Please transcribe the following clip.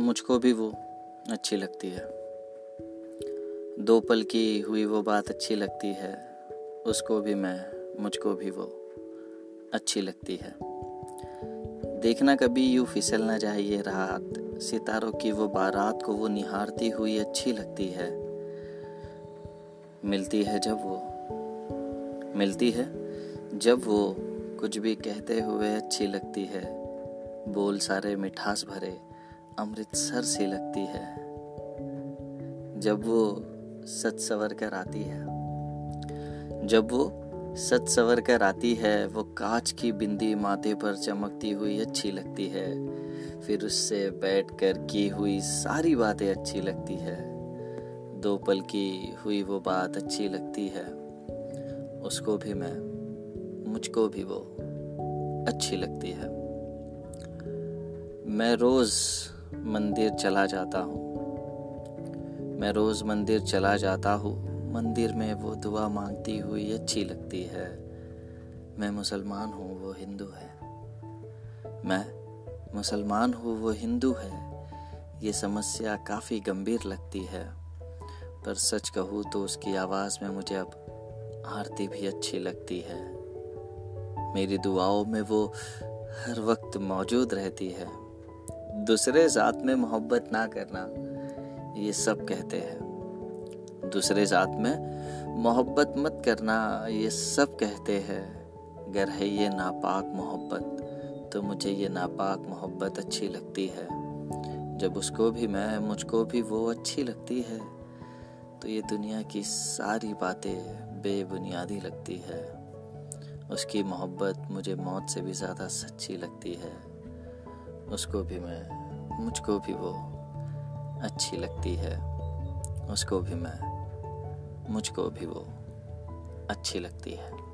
मुझको भी वो अच्छी लगती है। दो पल की हुई वो बात अच्छी लगती है, उसको भी मैं, मुझको भी वो अच्छी लगती है। देखना कभी यूँ फिसल ना जाए ये रात, सितारों की वो बारात को वो निहारती हुई अच्छी लगती है। मिलती है जब वो, मिलती है जब वो कुछ भी कहते हुए अच्छी लगती है। बोल सारे मिठास भरे अमृतसर सी लगती है, जब वो सच सवर कर आती है। जब वो सच सवर कर आती है, वो कांच की बिंदी माथे पर चमकती हुई अच्छी लगती है। फिर उससे बैठ कर की हुई सारी बातें अच्छी लगती है। दो पल की हुई वो बात अच्छी लगती है। उसको भी मैं, मुझको भी वो अच्छी लगती है। मैं रोज़ मंदिर चला जाता हूँ। मैं रोज़ मंदिर चला जाता हूँ। मंदिर में वो दुआ मांगती हुई अच्छी लगती है। मैं मुसलमान हूँ, वो हिंदू है। मैं मुसलमान हूँ, वो हिंदू है। ये समस्या काफ़ी गंभीर लगती है। पर सच कहूँ तो उसकी आवाज़ में मुझे अब आरती भी अच्छी लगती है। मेरी दुआओं में वो हर वक्त मौजूद रहती है। दूसरे ज़ात में मोहब्बत ना करना, ये सब कहते हैं। दूसरे ज़ात में मोहब्बत मत करना, ये सब कहते हैं। अगर है ये नापाक मोहब्बत तो मुझे ये नापाक मोहब्बत अच्छी लगती है। जब उसको भी मैं, मुझको भी वो अच्छी लगती है। तो ये दुनिया की सारी बातें बेबुनियादी लगती है। उसकी मोहब्बत मुझे मौत से भी ज़्यादा सच्ची लगती है। उसको भी मैं, मुझको भी वो अच्छी लगती है। उसको भी मैं, मुझको भी वो अच्छी लगती है।